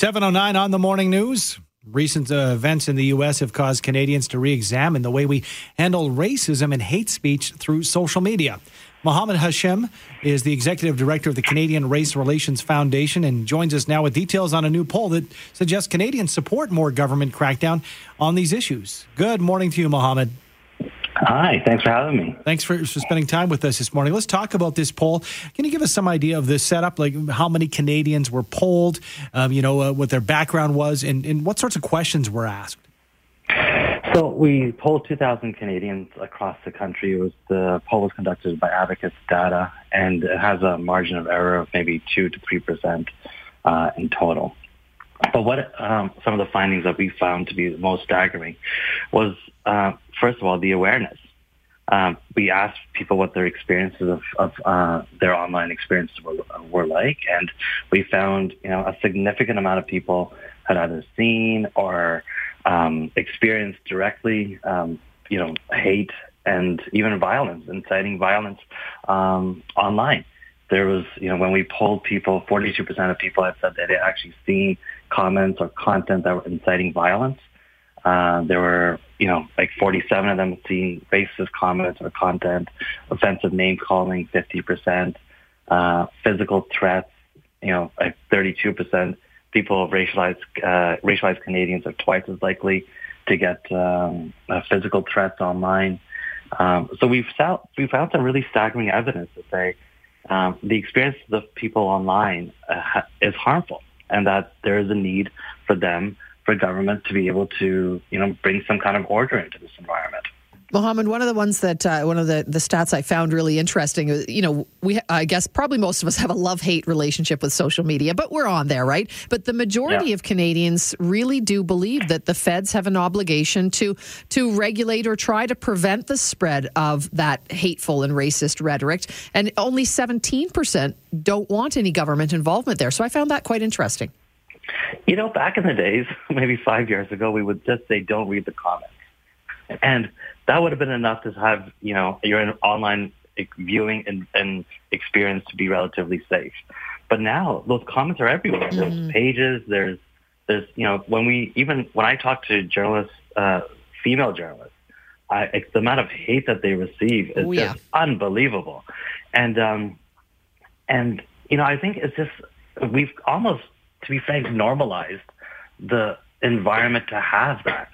709 on the morning news. Recent uh, events in the U.S. have caused Canadians to re examine the way we handle racism and hate speech through social media. Mohammed Hashim is the executive director of the Canadian Race Relations Foundation and joins us now with details on a new poll that suggests Canadians support more government crackdown on these issues. Good morning to you, Mohammed. Hi, thanks for having me. Thanks for, for spending time with us this morning. Let's talk about this poll. Can you give us some idea of the setup, like how many Canadians were polled, um, you know, uh, what their background was, and, and what sorts of questions were asked? So we polled 2,000 Canadians across the country. It was the poll was conducted by Abacus Data, and it has a margin of error of maybe two to three percent uh, in total. But what um, some of the findings that we found to be most staggering was, uh, first of all, the awareness. Um, we asked people what their experiences of, of uh, their online experiences were, were like, and we found, you know, a significant amount of people had either seen or um, experienced directly, um, you know, hate and even violence, inciting violence um, online there was, you know, when we polled people, 42% of people had said that they had actually seen comments or content that were inciting violence. Uh, there were, you know, like 47 of them seen racist comments or content, offensive name calling, 50%, uh, physical threats, you know, like 32%. People of racialized, uh, racialized Canadians are twice as likely to get um, uh, physical threats online. Um, so we've found, we found some really staggering evidence to say um, the experience of people online uh, is harmful and that there is a need for them, for government to be able to, you know, bring some kind of order into this environment. Mohammed, one of the ones that uh, one of the, the stats I found really interesting, you know, we I guess probably most of us have a love hate relationship with social media, but we're on there, right? But the majority yeah. of Canadians really do believe that the feds have an obligation to to regulate or try to prevent the spread of that hateful and racist rhetoric, and only seventeen percent don't want any government involvement there. So I found that quite interesting. You know, back in the days, maybe five years ago, we would just say, "Don't read the comments." And that would have been enough to have, you know, your online viewing and, and experience to be relatively safe. But now those comments are everywhere. Mm-hmm. There's pages, there's, there's, you know, when we, even when I talk to journalists, uh, female journalists, I, the amount of hate that they receive is oh, yeah. just unbelievable. And, um, and, you know, I think it's just, we've almost, to be normalized the environment to have that.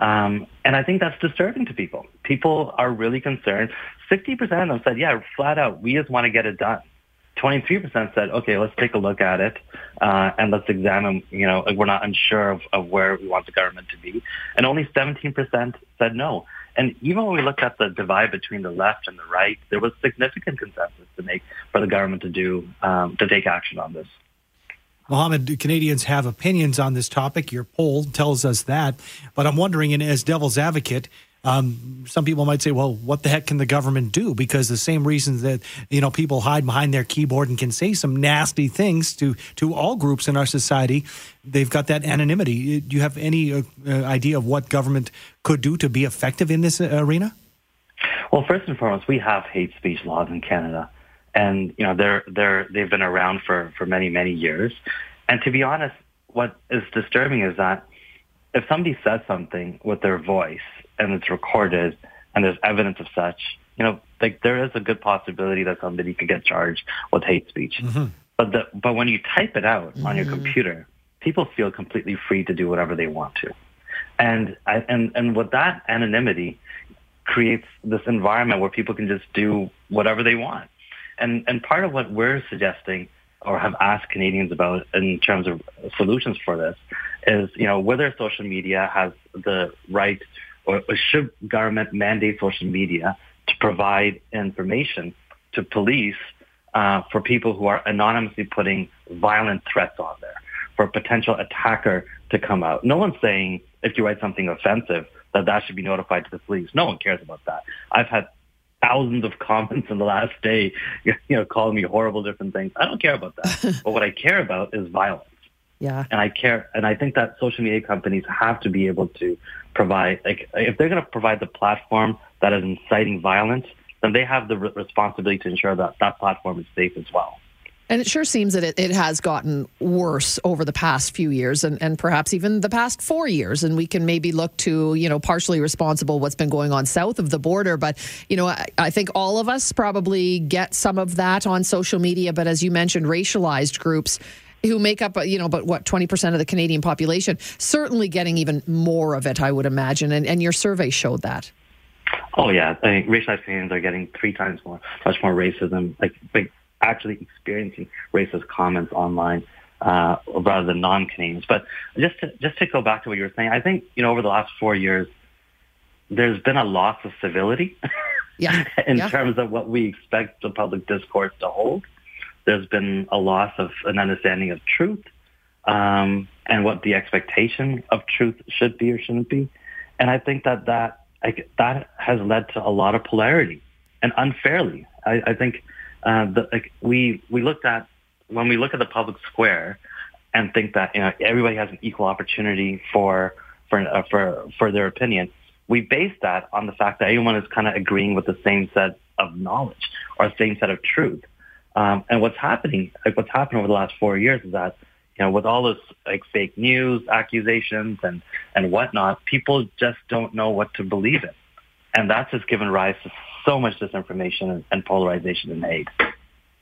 Um, and I think that's disturbing to people. People are really concerned. 60% of them said, yeah, flat out, we just want to get it done. 23% said, okay, let's take a look at it uh, and let's examine, you know, we're not unsure of, of where we want the government to be. And only 17% said no. And even when we looked at the divide between the left and the right, there was significant consensus to make for the government to do, um, to take action on this. Mohammed, Canadians have opinions on this topic. Your poll tells us that. But I'm wondering, and as devil's advocate, um, some people might say, well, what the heck can the government do? Because the same reasons that, you know, people hide behind their keyboard and can say some nasty things to, to all groups in our society, they've got that anonymity. Do you have any uh, uh idea of what government could do to be effective in this uh, arena? Well, first and foremost, we have hate speech laws in Canada and you know they're they're they've been around for for many many years. And to be honest, what is disturbing is that if somebody says something with their voice and it's recorded and there's evidence of such, you know, like there is a good possibility that somebody could get charged with hate speech. Mm-hmm. But the but when you type it out mm-hmm. on your mm-hmm. computer, people feel completely free to do whatever they want to. And I, and and with that anonymity creates this environment where people can just do whatever they want. And, and part of what we're suggesting or have asked Canadians about in terms of solutions for this is, you know, whether social media has the right or, should government mandate social media to provide information to police uh, for people who are anonymously putting violent threats on there for a potential attacker to come out. No one's saying if you write something offensive that that should be notified to the police. No one cares about that. I've had thousands of comments in the last day, you know, calling me horrible different things. I don't care about that. but what I care about is violence. Yeah. And I care, and I think that social media companies have to be able to provide, like, if they're going to provide the platform that is inciting violence, then they have the re- responsibility to ensure that that platform is safe as well. And it sure seems that it, it has gotten worse over the past few years and, and perhaps even the past four years. And we can maybe look to, you know, partially responsible what's been going on south of the border. But, you know, I, I think all of us probably get some of that on social media. But as you mentioned, racialized groups who make up, you know, but what, 20% of the Canadian population, certainly getting even more of it, I would imagine. And, and your survey showed that. Oh yeah, I mean, racialized Canadians are getting three times more, much more racism. Like, like actually experiencing racist comments online uh, rather than non-Canadians. But just to, just to go back to what you were saying, I think you know over the last four years, there's been a loss of civility yeah. in yeah. terms of what we expect the public discourse to hold. There's been a loss of an understanding of truth um, and what the expectation of truth should be or shouldn't be. And I think that that that has led to a lot of polarity and unfairly. I, I think uh, the, like we we looked at when we look at the public square and think that you know everybody has an equal opportunity for for uh, for for their opinion. We base that on the fact that everyone is kind of agreeing with the same set of knowledge or same set of truth. Um, and what's happening, like what's happened over the last four years, is that you know with all this like fake news accusations and and whatnot, people just don't know what to believe in, and that's just given rise to so much disinformation and polarization and hate.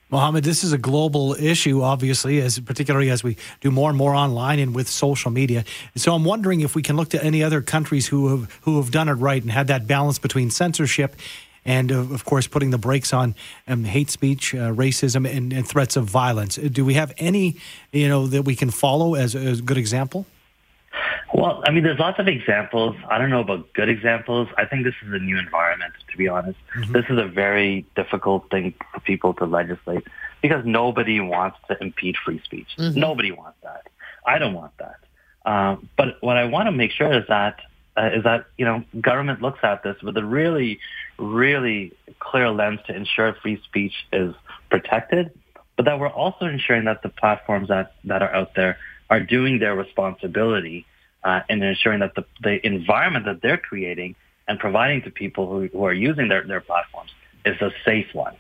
Mohammed, this is a global issue, obviously, as particularly as we do more and more online and with social media. So I'm wondering if we can look to any other countries who have who have done it right and had that balance between censorship and, of course, putting the brakes on um, hate speech, uh, racism, and, and, threats of violence. Do we have any, you know, that we can follow as, as a good example? Well, I mean, there's lots of examples. I don't know about good examples. I think this is a new environment, to be honest. Mm-hmm. This is a very difficult thing for people to legislate because nobody wants to impede free speech. Mm-hmm. Nobody wants that. I don't want that. Um, but what I want to make sure is that uh, is that you know government looks at this with a really, really clear lens to ensure free speech is protected, but that we're also ensuring that the platforms that that are out there are doing their responsibility uh, and ensuring that the, the environment that they're creating and providing to people who, who are using their, their platforms is a safe one.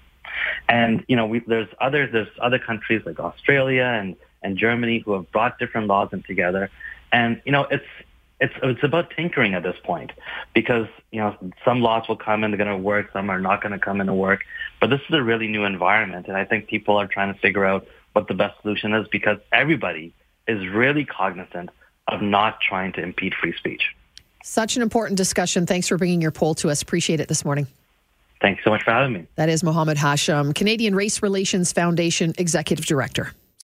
And you know, we, there's other there's other countries like Australia and and Germany who have brought different laws in together. And you know, it's it's it's about tinkering at this point because you know some laws will come and they're going to work, some are not going to come into work. But this is a really new environment, and I think people are trying to figure out what the best solution is because everybody is really cognizant of not trying to impede free speech. Such an important discussion. Thanks for bringing your poll to us. Appreciate it this morning. Thanks so much for having me. That is Mohammed Hashim, Canadian Race Relations Foundation Executive Director.